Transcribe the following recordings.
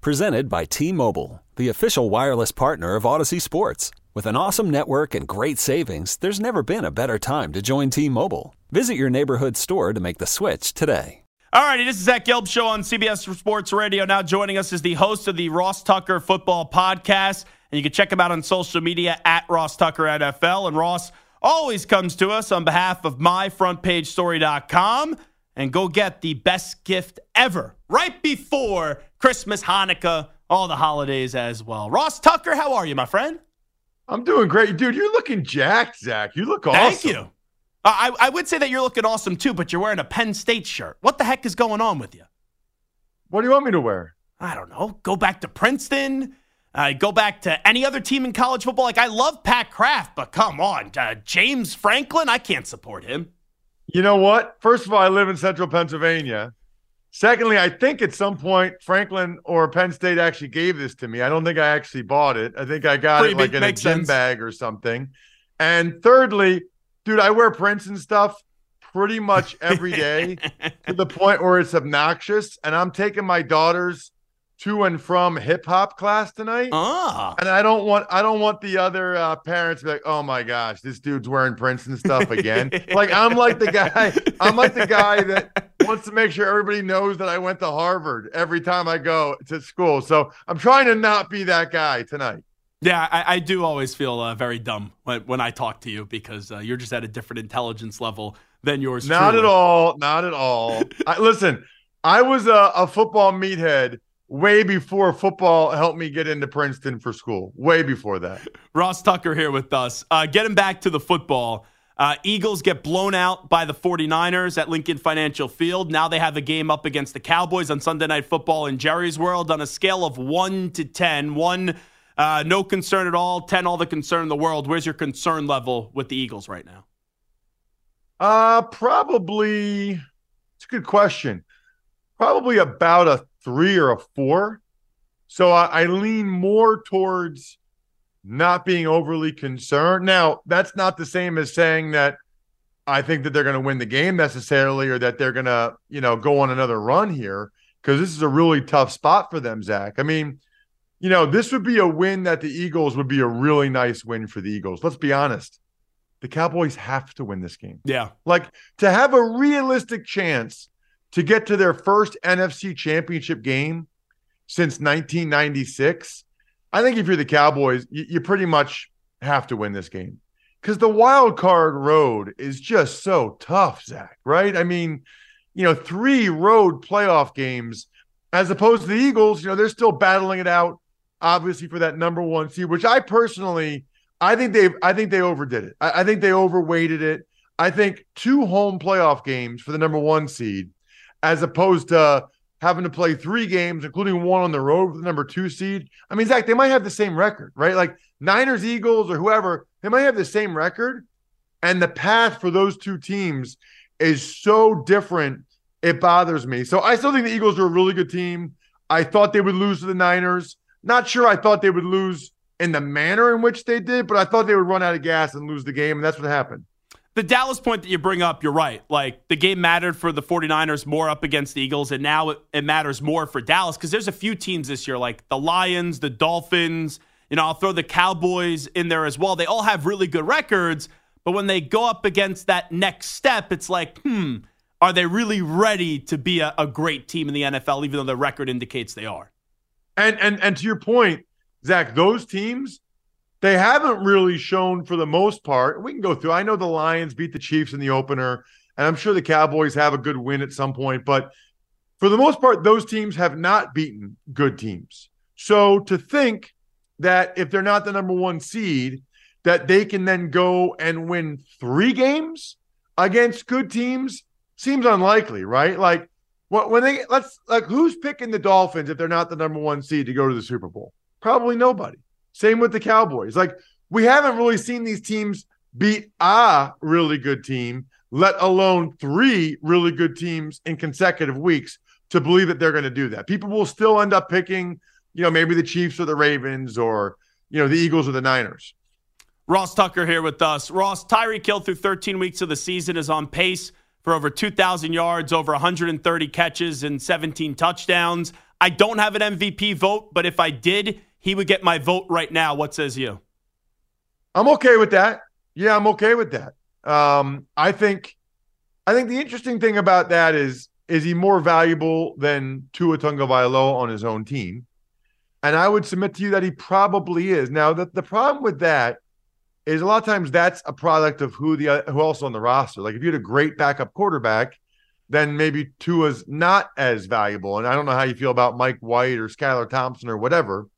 Presented by T Mobile, the official wireless partner of Audacy Sports. With an awesome network and great savings, there's never been a better time to join T Mobile. Visit your neighborhood store to make the switch today. All righty, this is Zach Gelb Show on CBS Sports Radio. Now joining us is the host of the Ross Tucker Football Podcast. And you can check him out on social media at Ross Tucker NFL. And Ross always comes to us on behalf of myfrontpagestory.com. And go get the best gift ever right before Christmas, Hanukkah, all the holidays as well. Ross Tucker, how are you, my friend? I'm doing great. Dude, you're looking jacked, Zach. You look awesome. Thank you. I, I would say that you're looking awesome too, but you're wearing a Penn State shirt. What the heck is going on with you? What do you want me to wear? I don't know. Go back to Princeton. Uh, go back to any other team in college football. Like, I love Pat Kraft, but come on. Uh, James Franklin, I can't support him. You know what? First of all, I live in central Pennsylvania. Secondly, I think at some point Franklin or Penn State actually gave this to me. I don't think I actually bought it. I think I got Pretty it like big- in a gym sense. bag or something. And thirdly, dude, I wear Princeton stuff pretty much every day to the point where it's obnoxious. And I'm taking my daughters to and from hip hop class tonight. Ah. And I don't want I don't want the other uh, parents to be like, oh my gosh, this dude's wearing Princeton stuff again. like I'm like the guy, I'm like the guy that wants to make sure everybody knows that I went to Harvard every time I go to school. So I'm trying to not be that guy tonight. Yeah, I, I do always feel uh, very dumb when, when I talk to you because uh, you're just at a different intelligence level than yours. Not truly. at all. Not at all. I, listen, I was a, a football meathead way before football helped me get into Princeton for school. Way before that. Ross Tucker here with us. Uh, getting back to the football. Uh, Eagles get blown out by the 49ers at Lincoln Financial Field. Now they have a game up against the Cowboys on Sunday Night Football in Jerry's World on a scale of 1 to 10. 1, uh, no concern at all. 10, all the concern in the world. Where's your concern level with the Eagles right now? Uh, probably. It's a good question. Probably about a three or a four. So I, I lean more towards not being overly concerned. Now, that's not the same as saying that I think that they're going to win the game necessarily, or that they're going to, you know, go on another run here because this is a really tough spot for them, Zach. I mean, you know, this would be a win that the Eagles would be a really nice win for the Eagles. Let's be honest. The Cowboys have to win this game. Yeah. Like to have a realistic chance to get to their first NFC championship game since 1996. I think if you're the Cowboys, you, you pretty much have to win this game because the wild card road is just so tough, Zach, right? I mean, you know, three road playoff games as opposed to the Eagles, you know, they're still battling it out, obviously, for that number one seed, which I personally I think they I think they overdid it. I, I think they overweighted it. I think two home playoff games for the number one seed, as opposed to having to play three games, including one on the road with the number two seed. I mean, Zach, they might have the same record, right? Like Niners, Eagles, or whoever, they might have the same record. And the path for those two teams is so different, it bothers me. So I still think the Eagles are a really good team. I thought they would lose to the Niners. Not sure I thought they would lose in the manner in which they did, but I thought they would run out of gas and lose the game, and that's what happened. The Dallas point that you bring up, you're right. Like the game mattered for the 49ers more up against the Eagles, and now it, it matters more for Dallas because there's a few teams this year, like the Lions, the Dolphins. You know, I'll throw the Cowboys in there as well. They all have really good records, but when they go up against that next step, it's like, hmm, are they really ready to be a, a great team in the NFL, even though the record indicates they are? And and and to your point, Zach, those teams, they haven't really shown for the most part. We can go through. I know the Lions beat the Chiefs in the opener, and I'm sure the Cowboys have a good win at some point, but for the most part, those teams have not beaten good teams. So to think that if they're not the number one seed, that they can then go and win three games against good teams seems unlikely, right? Like Well, when they let's like who's picking the Dolphins if they're not the number one seed to go to the Super Bowl? Probably nobody. Same with the Cowboys. Like we haven't really seen these teams beat a really good team, let alone three really good teams in consecutive weeks to believe that they're going to do that. People will still end up picking, you know, maybe the Chiefs or the Ravens or, you know, the Eagles or the Niners. Ross Tucker here with us. Ross, Tyreek Hill through 13 weeks of the season is on pace for over 2,000 yards, over 130 catches, and 17 touchdowns. I don't have an MVP vote, but if I did, he would get my vote right now. What says you? I'm okay with that. Yeah, I'm okay with that. Um, I think, I think the interesting thing about that is, is he more valuable than Tua Tagovailoa on his own team? And I would submit to you that he probably is. Now, the, the problem with that is a lot of times that's a product of who the who else on the roster. Like if you had a great backup quarterback, then maybe Tua's not as valuable. And I don't know how you feel about Mike White or Skylar Thompson or whatever.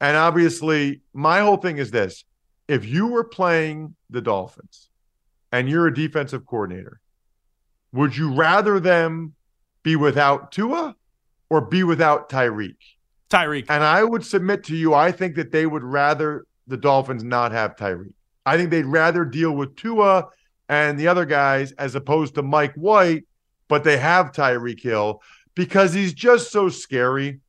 And obviously, my whole thing is this: if you were playing the Dolphins and you're a defensive coordinator, would you rather them be without Tua or be without Tyreek? Tyreek. And I would submit to you, I think that they would rather the Dolphins not have Tyreek. I think they'd rather deal with Tua and the other guys as opposed to Mike White, but they have Tyreek Hill because he's just so scary.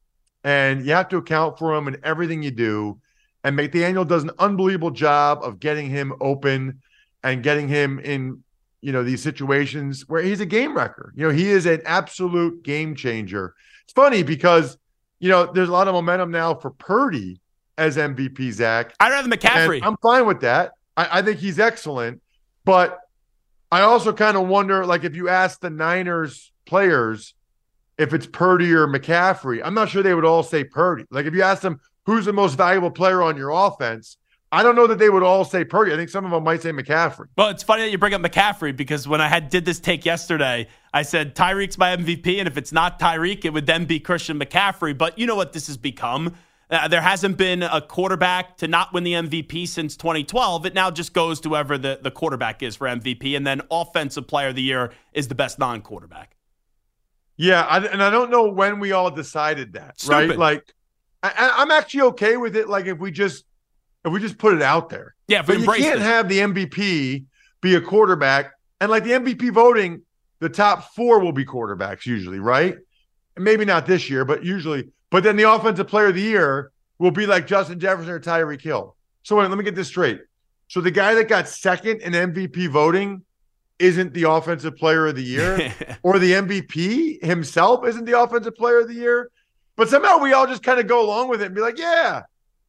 And you have to account for him in everything you do. And McDaniel does an unbelievable job of getting him open and getting him in, you know, these situations where he's a game wrecker. You know, he is an absolute game changer. It's funny because, you know, there's a lot of momentum now for Purdy as MVP, Zach. I'd rather McCaffrey. I'm fine with that. I, I think he's excellent, but I also kind of wonder, like, if you ask the Niners players if it's Purdy or McCaffrey, I'm not sure they would all say Purdy. Like, if you ask them who's the most valuable player on your offense, I don't know that they would all say Purdy. I think some of them might say McCaffrey. Well, it's funny that you bring up McCaffrey because when I had did this take yesterday, I said Tyreek's my MVP, and if it's not Tyreek, it would then be Christian McCaffrey. But you know what this has become? Uh, there hasn't been a quarterback to not win the MVP since 2012. It now just goes to whoever the, the quarterback is for MVP. And then Offensive Player of the Year is the best non quarterback. Yeah. I, and I don't know when we all decided that, Stupid. right? Like, I, I'm actually okay with it. Like, if we just, if we just put it out there. Yeah, but you can't it. have the MVP be a quarterback. And like the MVP voting, the top four will be quarterbacks usually, right? Maybe not this year, but usually but then the offensive player of the year will be like Justin Jefferson or Tyreek Hill. So wait, let me get this straight. So the guy that got second in MVP voting isn't the offensive player of the year, or the MVP himself isn't the offensive player of the year. But somehow we all just kind of go along with it and be like, yeah,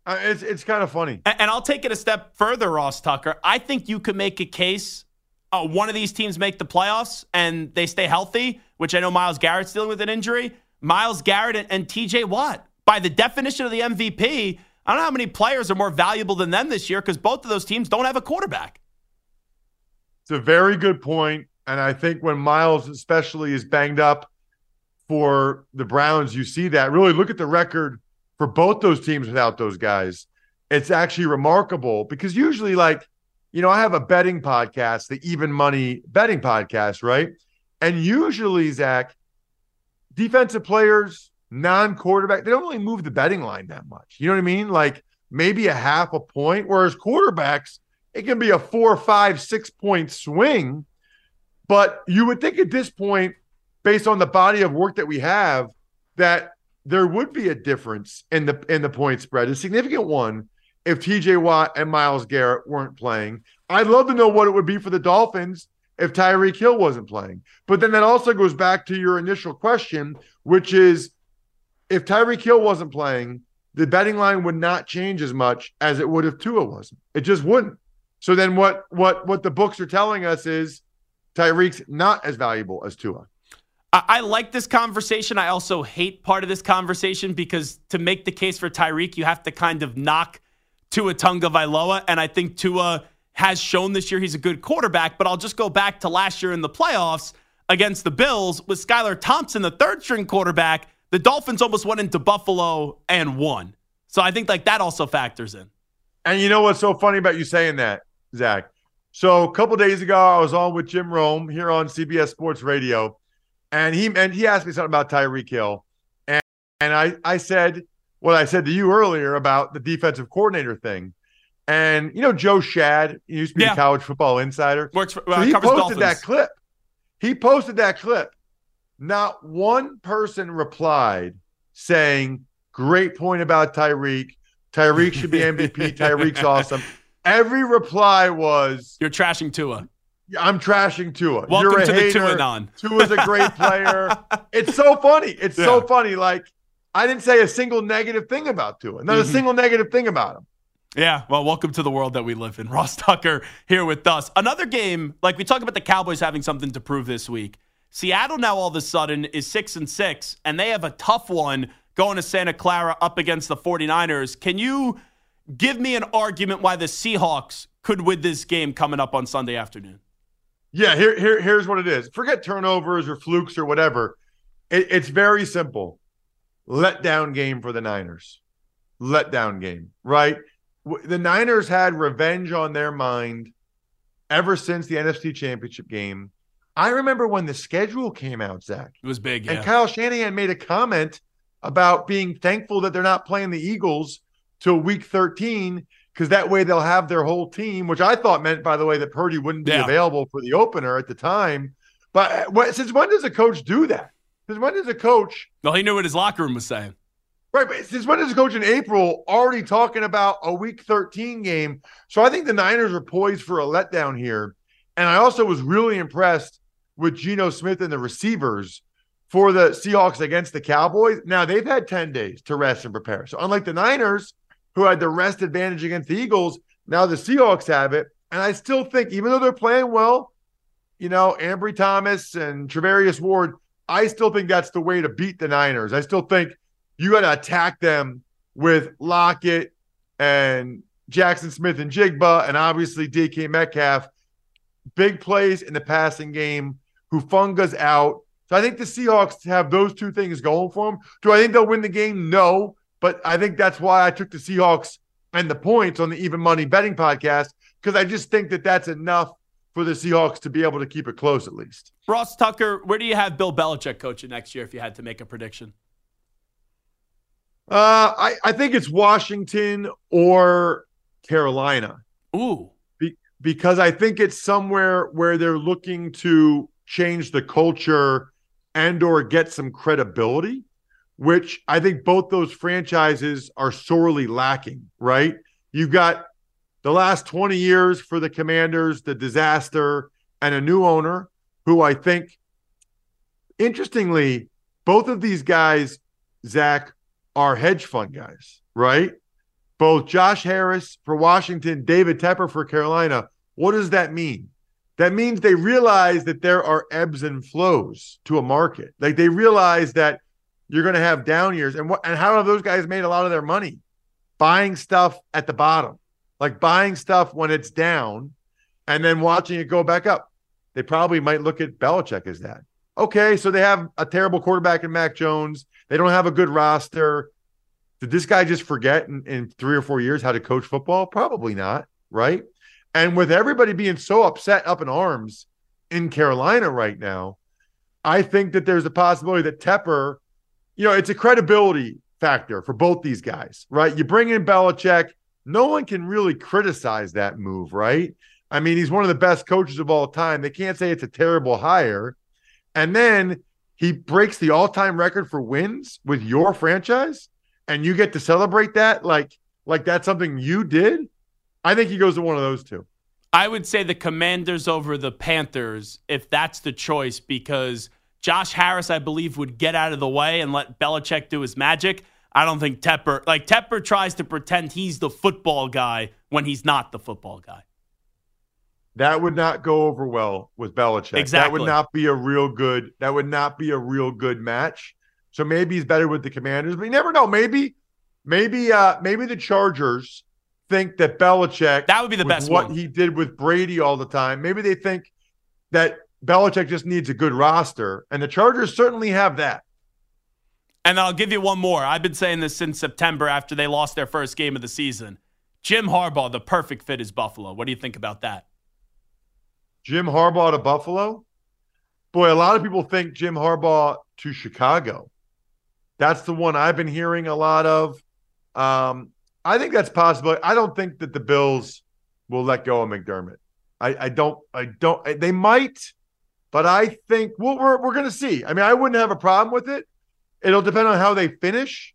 uh, it's it's kind of funny. And, and, I'll take it a step further, Ross Tucker. I think you could make a case. Uh, one of these teams make the playoffs and they stay healthy, which I know Myles Garrett's dealing with an injury. Myles Garrett and, and TJ Watt. By the definition of the MVP, I don't know how many players are more valuable than them this year because both of those teams don't have a quarterback. It's a very good. And I think when Myles especially, is banged up for the Browns, you see that. Really look at the record for both those teams without those guys. It's actually remarkable because usually, like, you know, I have a betting podcast, the Even Money betting podcast, right? And usually, Zach, defensive players, non quarterback, they don't really move the betting line that much. You know what I mean? Like maybe a half a point, whereas quarterbacks, it can be a four, five, six point swing. But you would think at this point, based on the body of work that we have, that there would be a difference in the in the point spread, a significant one, if TJ Watt and Myles Garrett weren't playing. I'd love to know what it would be for the Dolphins if Tyreek Hill wasn't playing. But then that also goes back to your initial question, which is if Tyreek Hill wasn't playing, the betting line would not change as much as it would if Tua wasn't. It just wouldn't. So then what what what the books are telling us is Tyreek's not as valuable as Tua. I, I like this conversation. I also hate part of this conversation because to make the case for Tyreek, you have to kind of knock Tua Tagovailoa, and I think Tua has shown this year he's a good quarterback, but I'll just go back to last year in the playoffs against the Bills with Skylar Thompson, the third string quarterback. The Dolphins almost went into Buffalo and won. So I think like that also factors in. And you know what's so funny about you saying that, Zach? So a couple days ago, I was on with Jim Rome here on CBS Sports Radio, and he and he asked me something about Tyreek Hill, and and I I said what I said to you earlier about the defensive coordinator thing, and you know Joe Schad he used to be Yeah. the college football insider. Works for, So uh, he posted Dolphins. that clip. He posted that clip. Not one person replied saying, "Great point about Tyreek. Tyreek should be MVP. Tyreek's awesome." Every reply was, You're trashing Tua. "I'm trashing Tua. Welcome You're a to the hater. Tua-anon." Tua's a great player." it's so funny. It's so funny. Like I didn't say a single negative thing about Tua. Not a Mhm. single negative thing about him. Yeah, well, welcome to the world that we live in. Ross Tucker here with us. Another game, like we talk about the Cowboys having something to prove this week. Seattle now all of a sudden is six and six, and they have a tough one going to Santa Clara up against the 49ers. Can you give me an argument why the Seahawks could win this game coming up on Sunday afternoon? Yeah, here, here, here's what it is. Forget turnovers or flukes or whatever. It, it's very simple. Letdown game for the Niners. Letdown game, right? The Niners had revenge on their mind ever since the NFC Championship game. I remember when the schedule came out, Zach, It was big, yeah. and Kyle Shanahan made a comment about being thankful that they're not playing the Eagles till week 13 because that way they'll have their whole team, which I thought meant, by the way, that Purdy wouldn't be Yeah. available for the opener at the time. But uh, what, since when does a coach do that? Since when does a coach, well, he knew what his locker room was saying. right? But since when does a coach in April already talking about a week 13 game? So I think the Niners are poised for a letdown here. And I also was really impressed with Geno Smith and the receivers for the Seahawks against the Cowboys. Now they've had 10 days to rest and prepare. So unlike the Niners, who had the rest advantage against the Eagles, now the Seahawks have it. And I still think, even though they're playing well, you know, Ambry Thomas and Charvarius Ward, I still think that's the way to beat the Niners. I still think you got to attack them with Lockett and Jaxon Smith-Njigba, and obviously DK Metcalf. Big plays in the passing game. Hufanga's out. So I think the Seahawks have those two things going for them. Do I think they'll win the game? No. But I think that's why I took the Seahawks and the points on the Even Money Betting podcast because I just think that that's enough for the Seahawks to be able to keep it close at least. Ross Tucker, where do you have Bill Belichick coaching next year if you had to make a prediction? Uh, I, I think it's Washington or Carolina. Ooh. because I think it's somewhere where they're looking to change the culture and or get some credibility, which I think both those franchises are sorely lacking, right? You've got the last 20 years for the Commanders, the disaster, and a new owner who I think interestingly, both of these guys, Zach, are hedge fund guys, right? Both Josh Harris for Washington, David Tepper for Carolina. What does that mean? That means they realize that there are ebbs and flows to a market. Like they realize that you're going to have down years. And what and how have those guys made a lot of their money? Buying stuff at the bottom, like buying stuff when it's down and then watching it go back up. They probably might look at Belichick as that. Okay, so they have a terrible quarterback in Mac Jones. They don't have a good roster. Did this guy just forget in, in three or four years how to coach football? Probably not, right? And with everybody being so upset up in arms in Carolina right now, I think that there's a possibility that Tepper, you know, it's a credibility factor for both these guys, right? You bring in Belichick, no one can really criticize that move, right? I mean, he's one of the best coaches of all time. They can't say it's a terrible hire. And then he breaks the all-time record for wins with your franchise, and you get to celebrate that like like that's something you did. I think he goes to one of those two. I would say the Commanders over the Panthers if that's the choice because Josh Harris, I believe, would get out of the way and let Belichick do his magic. I don't think Tepper, like Tepper tries to pretend he's the football guy when he's not the football guy. That would not go over well with Belichick. Exactly. That would not be a real good. That would not be a real good match. So maybe he's better with the Commanders, but you never know. Maybe, maybe, uh, maybe the Chargers think that Belichick That would be the best what one. he did with Brady all the time. Maybe they think that Belichick just needs a good roster, and the Chargers certainly have that. And I'll give you one more. I've been saying this since September after they lost their first game of the season. Jim Harbaugh, the perfect fit is Buffalo. What do you think about that? Jim Harbaugh to Buffalo. boy, a lot of people think Jim Harbaugh to Chicago. That's the one I've been hearing a lot of. Um, I think that's possible. I don't think that the Bills will let go of McDermott. I, I don't. I don't. They might, but I think well, we're we're going to see. I mean, I wouldn't have a problem with it. It'll depend on how they finish,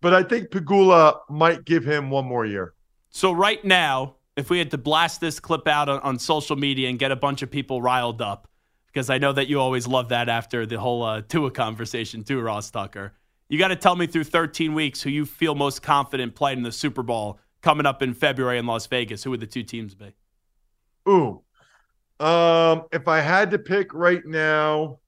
but I think Pegula might give him one more year. So right now, if we had to blast this clip out on, on social media and get a bunch of people riled up, because I know that you always love that after the whole uh, Tua conversation too, Ross Tucker. You got to tell me through 13 weeks who you feel most confident playing in the Super Bowl coming up in February in Las Vegas. Who would the two teams be? Ooh, um, if I had to pick right now,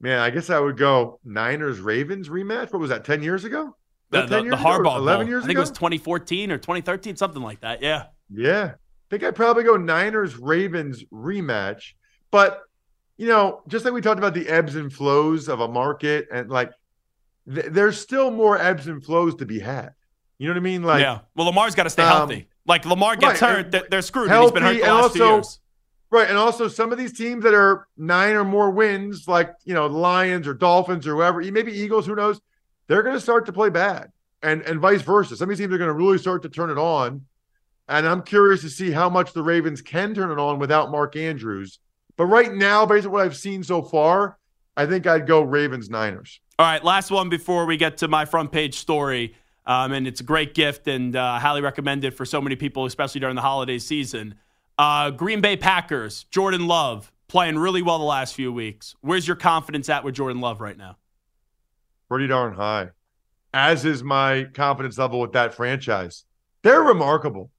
man, I guess I would go Niners Ravens rematch. What was that? Ten years ago? The, the, the Harbaugh eleven years ago? I think ago? it was 2014 or 2013, something like that. Yeah. Yeah. I think I'd probably go Niners Ravens rematch. But, you know, just like we talked about the ebbs and flows of a market, and like th- there's still more ebbs and flows to be had. You know what I mean? Like, yeah. Well, Lamar's got to stay um, healthy. Like Lamar gets right, hurt, and- they're, screwed. and He's been hurt the last two years. right. And also some of these teams that are nine or more wins, like, you know, the Lions or Dolphins or whoever, maybe Eagles, who knows, they're going to start to play bad. And, and vice versa. Some of these teams are going to really start to turn it on. And I'm curious to see how much the Ravens can turn it on without Mark Andrews. But right now, based on what I've seen so far, I think I'd go Ravens Niners. All right, last one before we get to my front page story. Um, and it's a great gift and uh, highly recommended for so many people, especially during the holiday season. Uh, Green Bay Packers, Jordan Love, playing really well the last few weeks. Where's your confidence at with Jordan Love right now? Pretty darn high. As is my confidence level with that franchise. They're remarkable.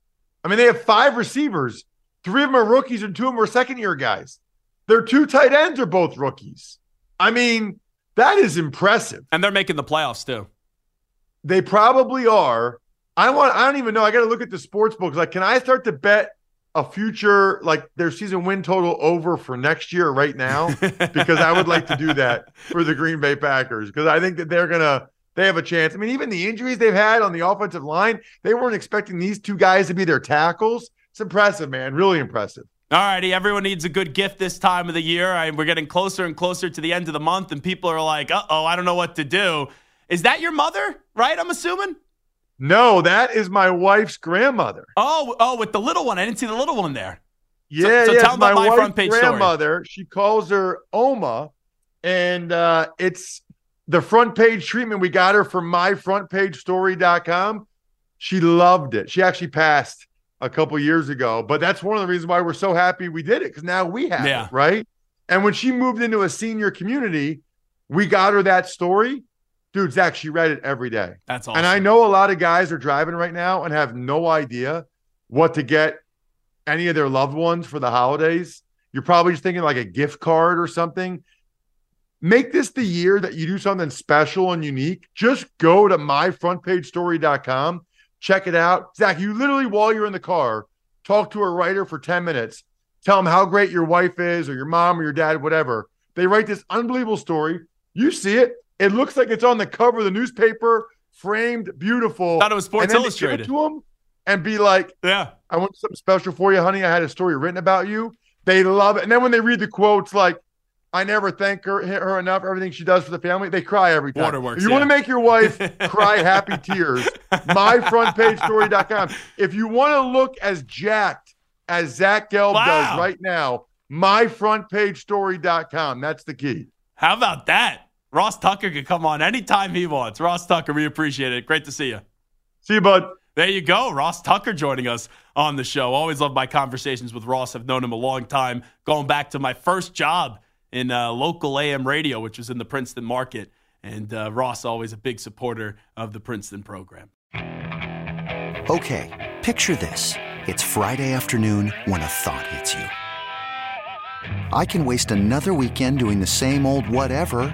I mean, they have five receivers. Three of them are rookies and two of them are second year guys. Their two tight ends are both rookies. I mean, that is impressive. And they're making the playoffs too. They probably are. I want. I don't even know. I got to look at the sports books. Like, can I start to bet a future like their season win total over for next year right now? because I would like to do that for the Green Bay Packers because I think that they're gonna they have a chance. I mean, even the injuries they've had on the offensive line, they weren't expecting these two guys to be their tackles. It's impressive, man. Really impressive. All righty, everyone needs a good gift this time of the year. I, we're getting closer and closer to the end of the month, and people are like, uh oh, I don't know what to do. Is that your mother, right? I'm assuming? No, that is my wife's grandmother. Oh, oh, with the little one. I didn't see the little one there. Yeah, so yeah. tell it's them about my wife's front page story. grandmother. She calls her Oma, and uh, it's the front page treatment we got her from myfrontpagestory.com. She loved it. She actually passed a couple years ago, but that's one of the reasons why we're so happy we did it because now we have Yeah. it, right? And when she moved into a senior community, we got her that story. Dude, Zach, she read it every day. That's awesome. And I know a lot of guys are driving right now and have no idea what to get any of their loved ones for the holidays. You're probably just thinking like a gift card or something. Make this the year that you do something special and unique. Just go to myfrontpagestory.com, check it out. Zach, you literally, while you're in the car, talk to a writer for 10 minutes, tell them how great your wife is or your mom or your dad, whatever. They write this unbelievable story. You see it. It looks like it's on the cover of the newspaper, framed, beautiful. Thought it was Sports and then Illustrated. To them and be like, yeah. I want something special for you, honey. I had a story written about you. They love it. And then when they read the quotes, like, I never thank her, her enough, everything she does for the family, they cry every time. Waterworks, if you yeah. want to make your wife cry happy tears, myfrontpagestory.com. If you want to look as jacked as Zach Gelb Wow. does right now, myfrontpagestory.com. That's the key. How about that? Ross Tucker can come on anytime he wants. Ross Tucker, we appreciate it. Great to see you. See you, bud. There you go. Ross Tucker joining us on the show. Always love my conversations with Ross. I've known him a long time, going back to my first job in uh, local AM radio, which was in the Princeton market. And uh, Ross, always a big supporter of the Princeton program. Okay, picture this. It's Friday afternoon when a thought hits you. I can waste another weekend doing the same old whatever,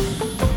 you